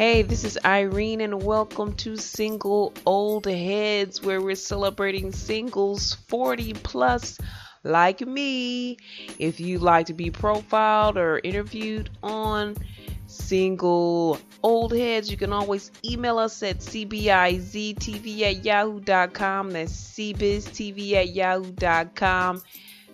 Hey, this is Irene, and welcome to Single Old Heads, where we're celebrating singles 40 plus like me. If you'd like to be profiled or interviewed on Single Old Heads, you can always email us at cbiztv at yahoo.com. That's cbiztv at yahoo.com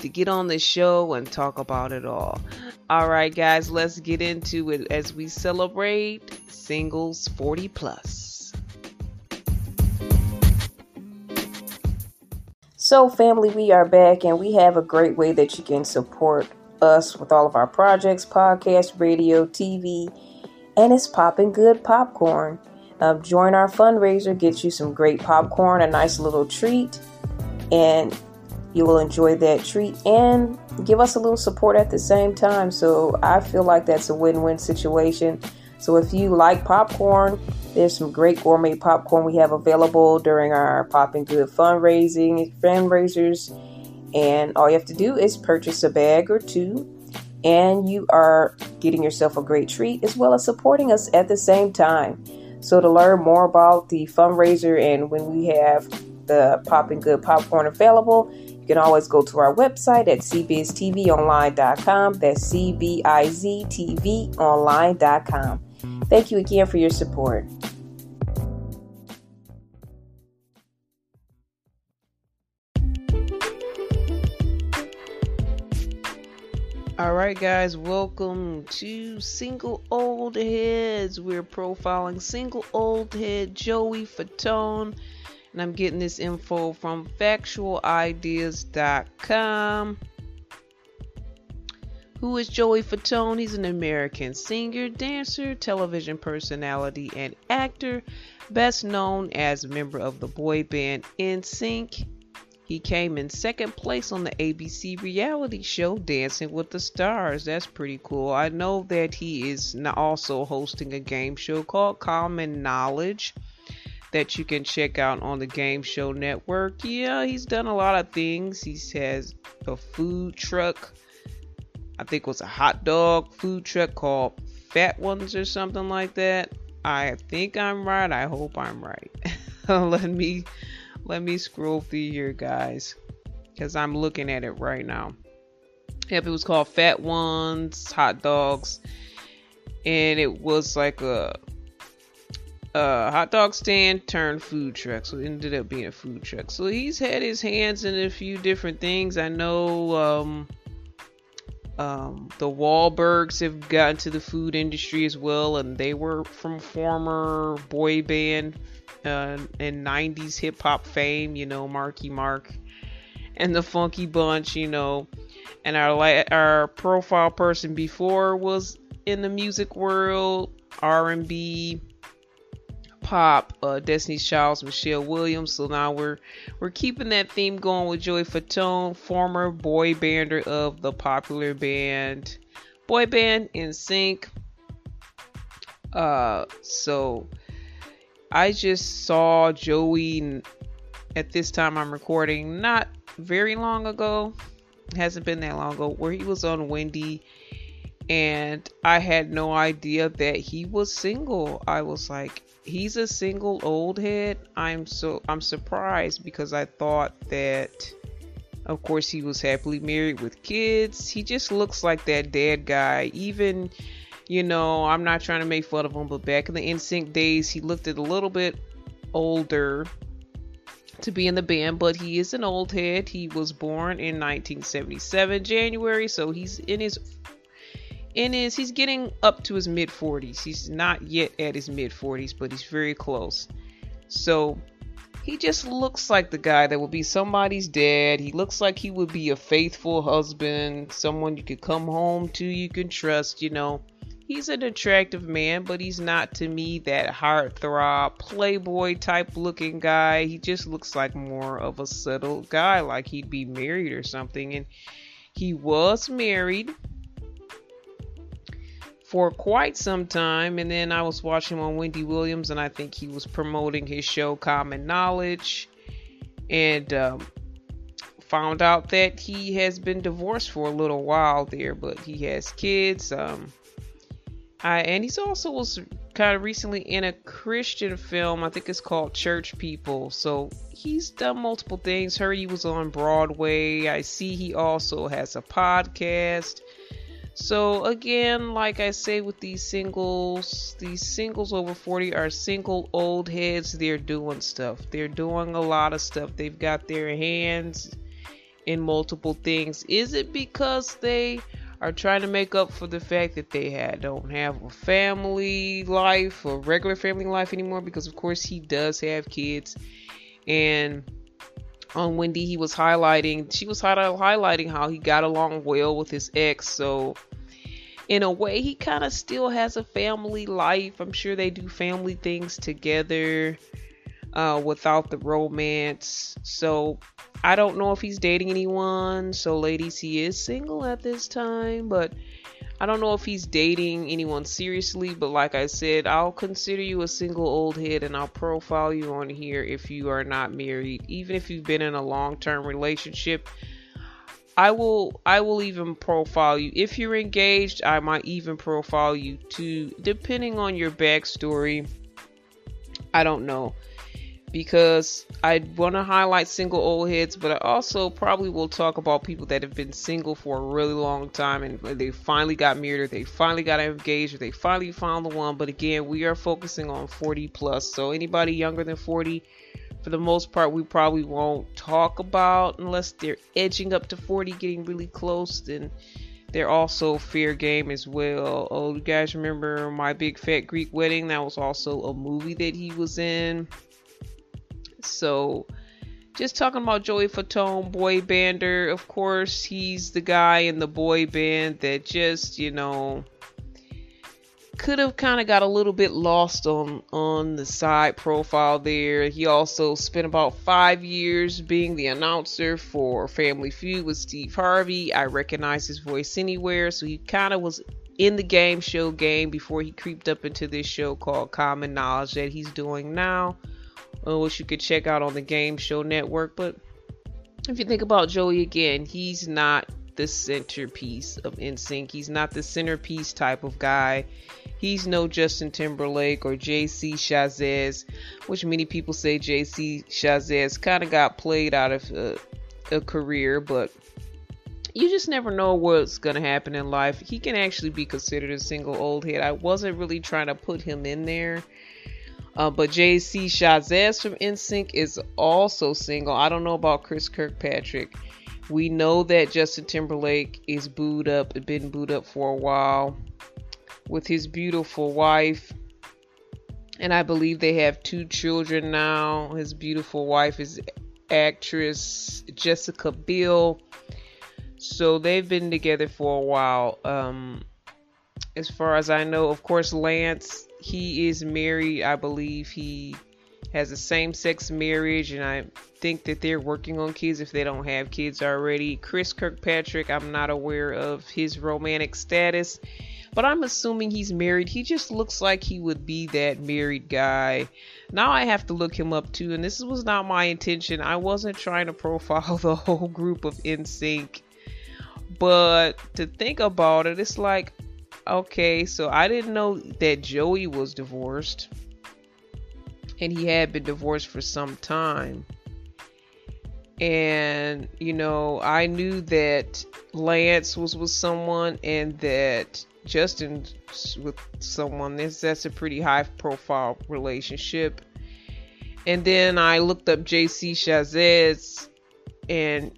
to get on the show and talk about it all. All right, guys, let's get into it as we celebrate singles 40 plus. So, family, we are back and we have a great way that you can support us with all of our projects, podcast, radio, TV, and it's popping good popcorn. Um, join our fundraiser, get you some great popcorn, a nice little treat, and you will enjoy that treat and give us a little support at the same time. So I feel like that's a win win situation. So if you like popcorn, there's some great gourmet popcorn we have available during our Popping Good fundraising fundraisers. And all you have to do is purchase a bag or two, and you are getting yourself a great treat as well as supporting us at the same time. So, to learn more about the fundraiser and when we have the Popping Good popcorn available, can always go to our website at cbiztvonline.com. That's cbiztvonline.com. Thank you again for your support. All right, guys, welcome to Single Old Heads. We're profiling single old head Joey Fatone and I'm getting this info from factualideas.com. Who is Joey Fatone? He's an American singer, dancer, television personality, and actor, best known as a member of the boy band NSYNC. He came in second place on the ABC reality show Dancing with the Stars. That's pretty cool. I know that he is also hosting a game show called Common Knowledge that you can check out on the Game Show Network. Yeah, he's done a lot of things. He has a food truck. I think it was a hot dog food truck called Fat Ones or something like that. I think I'm right. I hope I'm right. let me let me scroll through here, guys, because I'm looking at it right now. Yep, it was called Fat Ones Hot Dogs, and it was like a uh, hot dog stand turned food truck, so it ended up being a food truck. So he's had his hands in a few different things. I know um, um, the Wahlbergs have gotten to the food industry as well, and they were from former boy band uh, and 90s hip hop fame, you know, Marky Mark and the Funky Bunch, you know. And our our profile person before was in the music world, R&B, pop, uh, Destiny's Child's Michelle Williams. So now we're we're keeping that theme going with Joey Fatone, former boy bander of the popular band boy band NSYNC. Uh, so I just saw Joey at this time I'm recording not very long ago. It hasn't been that long ago where he was on Wendy and I had no idea that he was single. I was like, he's a single old head. I'm so I'm surprised because I thought that of course he was happily married with kids. He just looks like that dad guy. Even you know, I'm not trying to make fun of him, but back in the NSYNC days, he looked a little bit older to be in the band, but he is an old head. He was born in 1977 January, so he's in his in is he's getting up to his mid 40s. He's not yet at his mid 40s, but he's very close. So he just looks like the guy that would be somebody's dad. He looks like he would be a faithful husband, someone you could come home to, you can trust, you know. He's an attractive man, but he's not to me that heartthrob, playboy type looking guy. He just looks like more of a settled guy, like he'd be married or something. And he was married for quite some time. And then I was watching on Wendy Williams, and I think he was promoting his show Common Knowledge, and um, found out that he has been divorced for a little while there, but he has kids. Um, I, and he's also was kind of recently in a Christian film. I think it's called Church People. So he's done multiple things. Heard he was on Broadway. I see he also has a podcast. So again, like I say with these singles, these singles over 40 are single old heads. They're doing stuff. They're doing a lot of stuff. They've got their hands in multiple things. Is it because they are trying to make up for the fact that they had don't have a family life or regular family life anymore? Because of course he does have kids and on Wendy, he was highlighting, she was highlighting how he got along well with his ex. So, in a way, he kind of still has a family life. I'm sure they do family things together uh, without the romance. So, I don't know if he's dating anyone. So, ladies, he is single at this time, but I don't know if he's dating anyone seriously, but like I said, I'll consider you a single old head and I'll profile you on here if you are not married. Even if you've been in a long-term relationship, I will I will even profile you. If you're engaged, I might even profile you too, depending on your backstory. I don't know because I want to highlight single old heads, but I also probably will talk about people that have been single for a really long time and they finally got married or they finally got engaged or they finally found the one. But again, we are focusing on 40 plus. So anybody younger than 40, for the most part, we probably won't talk about unless they're edging up to 40, getting really close. Then they're also fair game as well. Oh, you guys remember my big fat Greek wedding? That was also a movie that he was in. So, just talking about Joey Fatone, boy bander. Of course, he's the guy in the boy band that just, you know, could have kind of got a little bit lost on on the side profile there. He also spent about five years being the announcer for Family Feud with Steve Harvey. I recognize his voice anywhere, so he kind of was in the game show game before he creeped up into this show called Common Knowledge that he's doing now uh, which you could check out on the Game Show Network. But if you think about Joey again, he's not the centerpiece of NSYNC. He's not the centerpiece type of guy. He's no Justin Timberlake or JC Chasez, which many people say JC Chasez kind of got played out of uh, a career, but you just never know what's going to happen in life. He can actually be considered a single old head. I wasn't really trying to put him in there uh, but JC Chasez from NSYNC is also single. I don't know about Chris Kirkpatrick. We know that Justin Timberlake is booed up, been booed up for a while with his beautiful wife. And I believe they have two children now. His beautiful wife is actress Jessica Biel. So they've been together for a while. Um, as far as I know, of course, Lance he is married. I believe he has a same sex marriage, and I think that they're working on kids if they don't have kids already. Chris Kirkpatrick, I'm not aware of his romantic status, but I'm assuming he's married. He just looks like he would be that married guy. Now I have to look him up too, and this was not my intention. I wasn't trying to profile the whole group of NSYNC, but to think about it, it's like Okay, so I didn't know that Joey was divorced. And he had been divorced for some time. And, you know, I knew that Lance was with someone and that Justin with someone. That's, that's a pretty high profile relationship. And then I looked up JC Chasez and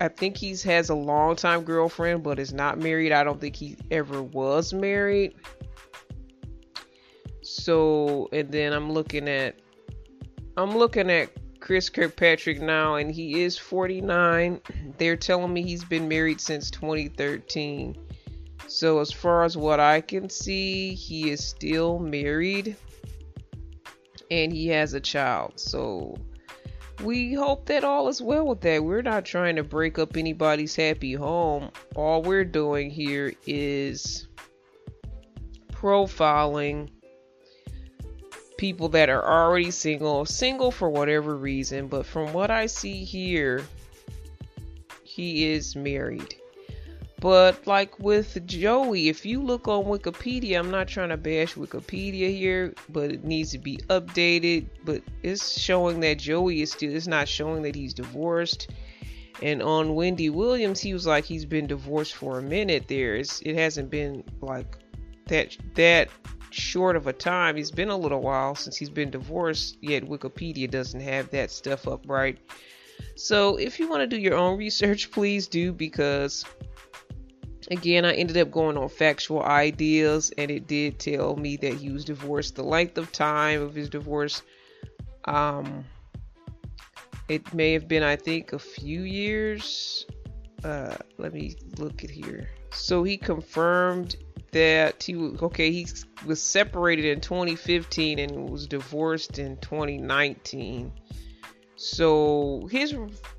I think he's has a long time girlfriend, but is not married. I don't think he ever was married. So, and then I'm looking at, I'm looking at Chris Kirkpatrick now, and he is 49. They're telling me he's been married since 2013. So, as far as what I can see, he is still married and he has a child. So, we hope that all is well with that. We're not trying to break up anybody's happy home. All we're doing here is profiling people that are already single, single for whatever reason, but from what I see here, he is married. But like with Joey, if you look on Wikipedia, I'm not trying to bash Wikipedia here, but it needs to be updated. But it's showing that Joey is still, it's not showing that he's divorced. And on Wendy Williams, he was like he's been divorced for a minute there. It's, it hasn't been like that that short of a time. It's been a little while since he's been divorced, yet Wikipedia doesn't have that stuff up right. So if you want to do your own research, please do because Again, I ended up going on factual ideas, and it did tell me that he was divorced. The length of time of his divorce, um, it may have been, I think, a few years. Uh, let me look at here. So he confirmed that he was okay. He was separated in 2015 and was divorced in 2019. So his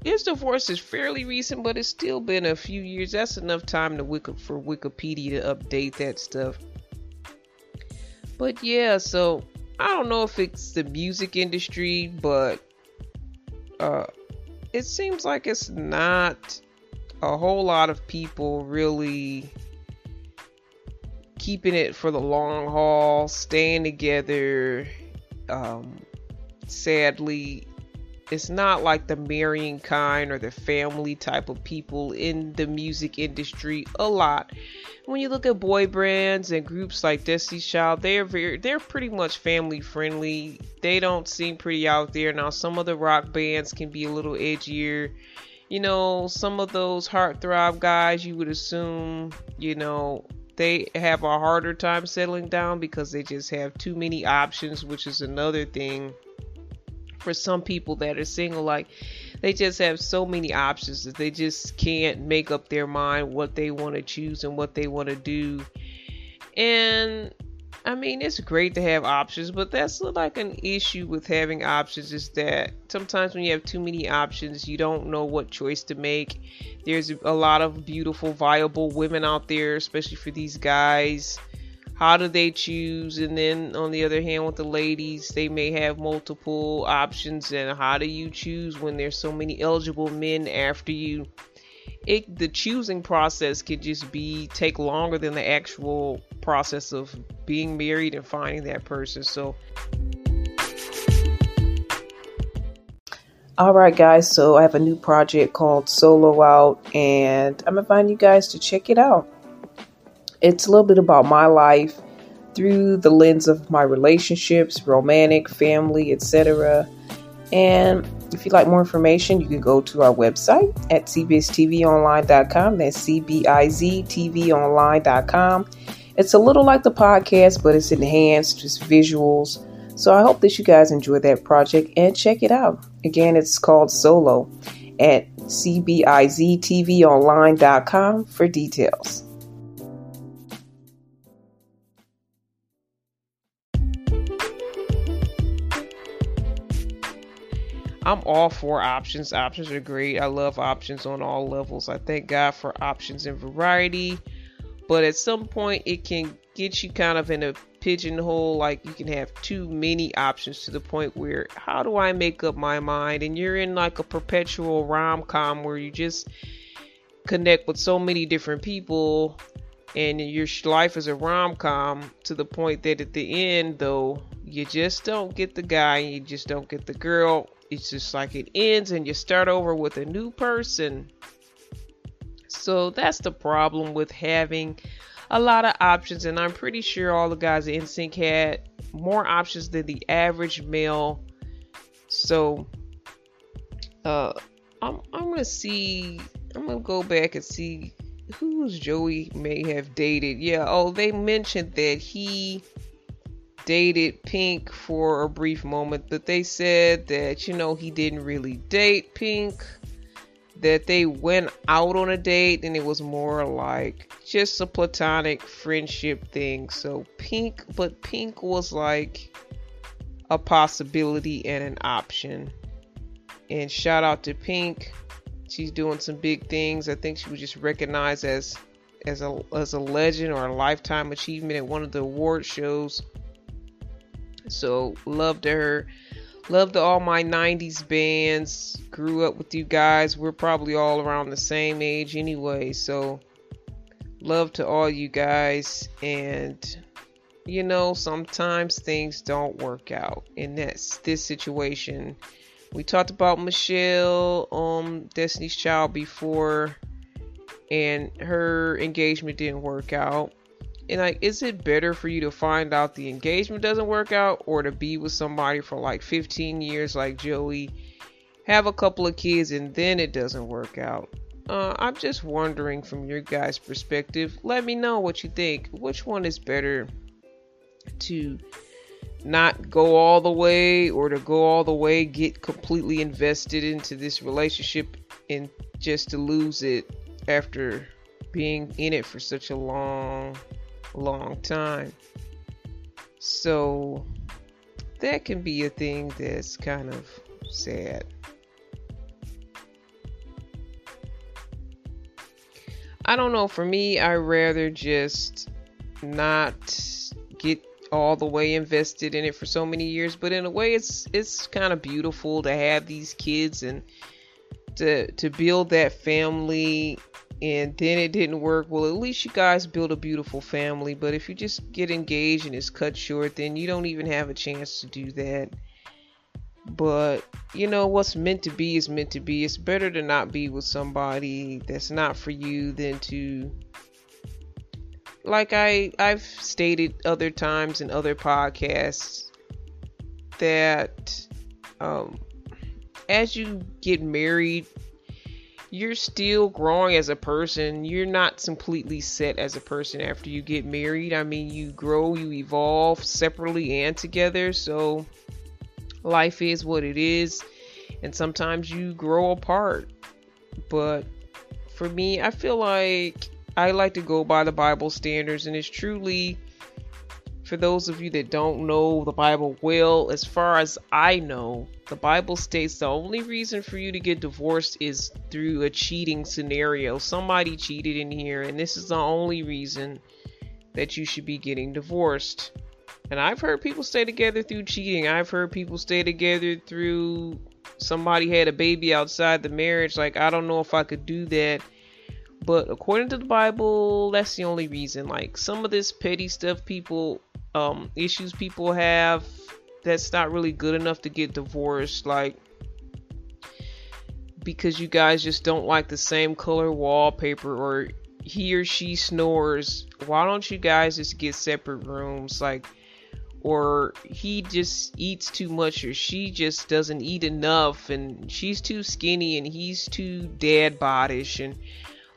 his divorce is fairly recent, but it's still been a few years. That's enough time to Wiki, for Wikipedia to update that stuff. But yeah, so I don't know if it's the music industry, but uh, it seems like it's not a whole lot of people really keeping it for the long haul, staying together. Um, sadly, it's not like the marrying kind or the family type of people in the music industry a lot. When you look at boy bands and groups like Destiny's Child, they're very they're pretty much family friendly. They don't seem pretty out there. Now some of the rock bands can be a little edgier. You know, some of those heartthrob guys you would assume, you know, they have a harder time settling down because they just have too many options, which is another thing for some people that are single like they just have so many options that they just can't make up their mind what they want to choose and what they want to do and I mean, it's great to have options, but that's like an issue with having options is that sometimes when you have too many options, you don't know what choice to make. There's a lot of beautiful, viable women out there, especially for these guys how do they choose? And then on the other hand with the ladies they may have multiple options and how do you choose when there's so many eligible men after you? It the choosing process could just be take longer than the actual process of being married and finding that person so. All right guys so i have a new project called solo out and i'm inviting you guys to check it out it's a little bit about my life through the lens of my relationships, romantic, family, etc. And if you'd like more information, you can go to our website at cbiztvonline.com. That's cbiztvonline.com. It's a little like the podcast, but it's enhanced, just visuals. So I hope that you guys enjoy that project and check it out. Again, it's called Solo at cbiztvonline.com for details. I'm all for options. Options are great. I love options on all levels. I thank God for options and variety. But at some point, it can get you kind of in a pigeonhole. Like you can have too many options to the point where, how do I make up my mind? And you're in like a perpetual rom com where you just connect with so many different people and your life is a rom-com to the point that at the end though you just don't get the guy you just don't get the girl it's just like it ends and you start over with a new person. So that's the problem with having a lot of options, and I'm pretty sure all the guys at NSYNC had more options than the average male. So uh I'm I'm gonna see I'm gonna go back and see who's Joey may have dated. Yeah, oh they mentioned that he dated Pink for a brief moment, but they said that, you know, he didn't really date Pink, that they went out on a date and it was more like just a platonic friendship thing. So Pink, but Pink was like a possibility and an option. And shout out to Pink. She's doing some big things. I think she was just recognized as as a as a legend or a lifetime achievement at one of the award shows so loved her. Loved all my 90s bands. Grew up with you guys. We're probably all around the same age anyway. So love to all you guys. And, you know, sometimes things don't work out. And that's this situation. We talked about Michelle, um, Destiny's Child before, and her engagement didn't work out. And like, is it better for you to find out the engagement doesn't work out or to be with somebody for like 15 years like Joey, have a couple of kids, and then it doesn't work out? Uh, I'm just wondering from your guys' perspective. Let me know what you think. Which one is better to not go all the way or to go all the way, get completely invested into this relationship and just to lose it after being in it for such a long, long time? So that can be a thing that's kind of sad. I don't know. For me, I rather just not get all the way invested in it for so many years. But in a way, it's it's kind of beautiful to have these kids and to to build that family. And then it didn't work. Well, at least you guys build a beautiful family. But if you just get engaged and it's cut short, then you don't even have a chance to do that. But you know what's meant to be is meant to be. It's better to not be with somebody that's not for you than to like I I've stated other times in other podcasts that um as you get married you're still growing as a person. You're not completely set as a person after you get married. I mean, you grow, you evolve separately and together. So life is what it is and sometimes you grow apart but for me i feel like i like to go by the bible standards and it's truly for those of you that don't know the bible well as far as i know the bible states the only reason for you to get divorced is through a cheating scenario somebody cheated in here and this is the only reason that you should be getting divorced and I've heard people stay together through cheating. I've heard people stay together through somebody had a baby outside the marriage. Like, I don't know if I could do that. But according to the Bible, that's the only reason. Like, some of this petty stuff people, um, issues people have, that's not really good enough to get divorced. Like, because you guys just don't like the same color wallpaper or he or she snores. Why don't you guys just get separate rooms? Like, or he just eats too much or she just doesn't eat enough and she's too skinny and he's too dad bodish and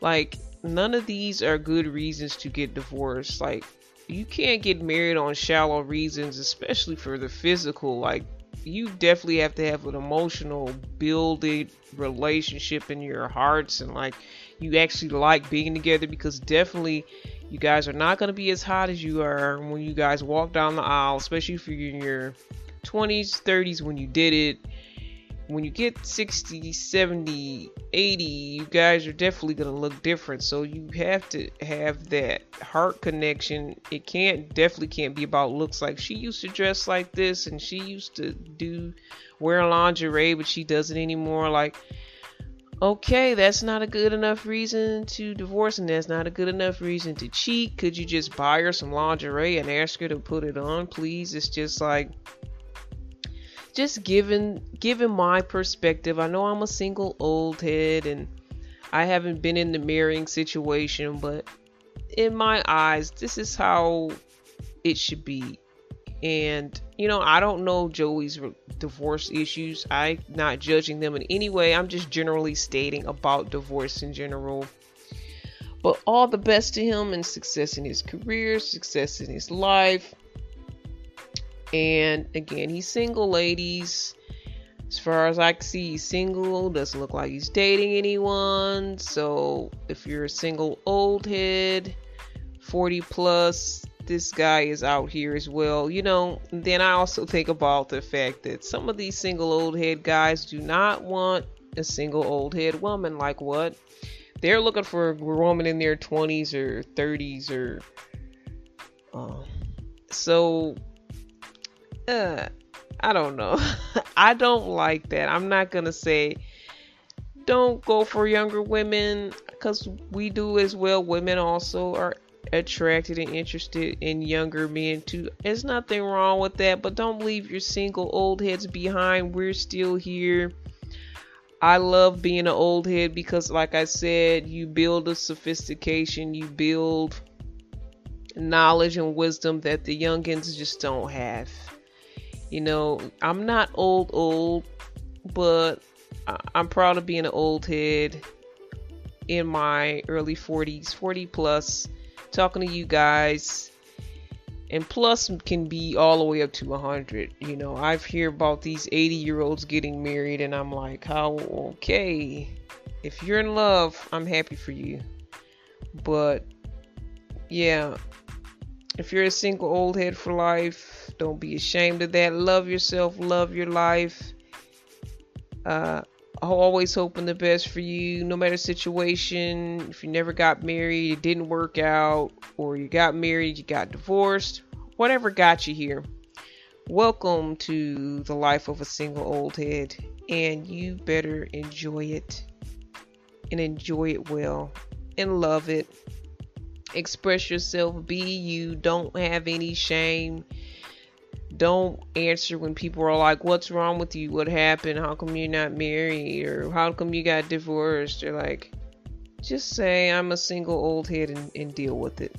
like none of these are good reasons to get divorced like you can't get married on shallow reasons especially for the physical like you definitely have to have an emotional builded relationship in your hearts and like you actually like being together because definitely you guys are not going to be as hot as you are when you guys walk down the aisle, especially if you're in your 20s, 30s when you did it. When you get 60, 70, 80, you guys are definitely going to look different. So you have to have that heart connection. It can't, definitely can't be about looks like she used to dress like this and she used to do wear lingerie, but she doesn't anymore. Like, okay, that's not a good enough reason to divorce, and that's not a good enough reason to cheat. Could you just buy her some lingerie and ask her to put it on, please? It's just like just given given my perspective. I know I'm a single old head and I haven't been in the marrying situation, but in my eyes, this is how it should be. And, you know, I don't know Joey's divorce issues. I'm not judging them in any way. I'm just generally stating about divorce in general. But all the best to him and success in his career, success in his life. And again, he's single, ladies. As far as I can see, he's single. Doesn't look like he's dating anyone. So if you're a single old head, 40 plus, this guy is out here as well. You know, then I also think about the fact that some of these single old head guys do not want a single old head woman. Like what? They're looking for a woman in their 20s or 30s or. Uh, so, uh, I don't know. I don't like that. I'm not gonna say don't go for younger women because we do as well. Women also are attracted and interested in younger men too. There's nothing wrong with that, but don't leave your single old heads behind. We're still here. I love being an old head because, like I said, you build a sophistication, you build knowledge and wisdom that the youngins just don't have. You know, I'm not old, old, but I'm proud of being an old head in my early 40s, 40 plus, talking to you guys. And plus can be all the way up to 100. You know, I've heard about these 80 year olds getting married, and I'm like, how okay. If you're in love, I'm happy for you. But yeah, if you're a single old head for life, don't be ashamed of that. Love yourself, love your life. Uh, always hoping the best for you, no matter situation. If you never got married, it didn't work out, or you got married, you got divorced, whatever got you here. Welcome to the life of a single old head, and you better enjoy it and enjoy it well and love it. Express yourself, be you, don't have any shame don't answer when people are like, What's wrong with you? What happened? How come you're not married? Or how come you got divorced? Or like, just say, I'm a single old head and, and deal with it.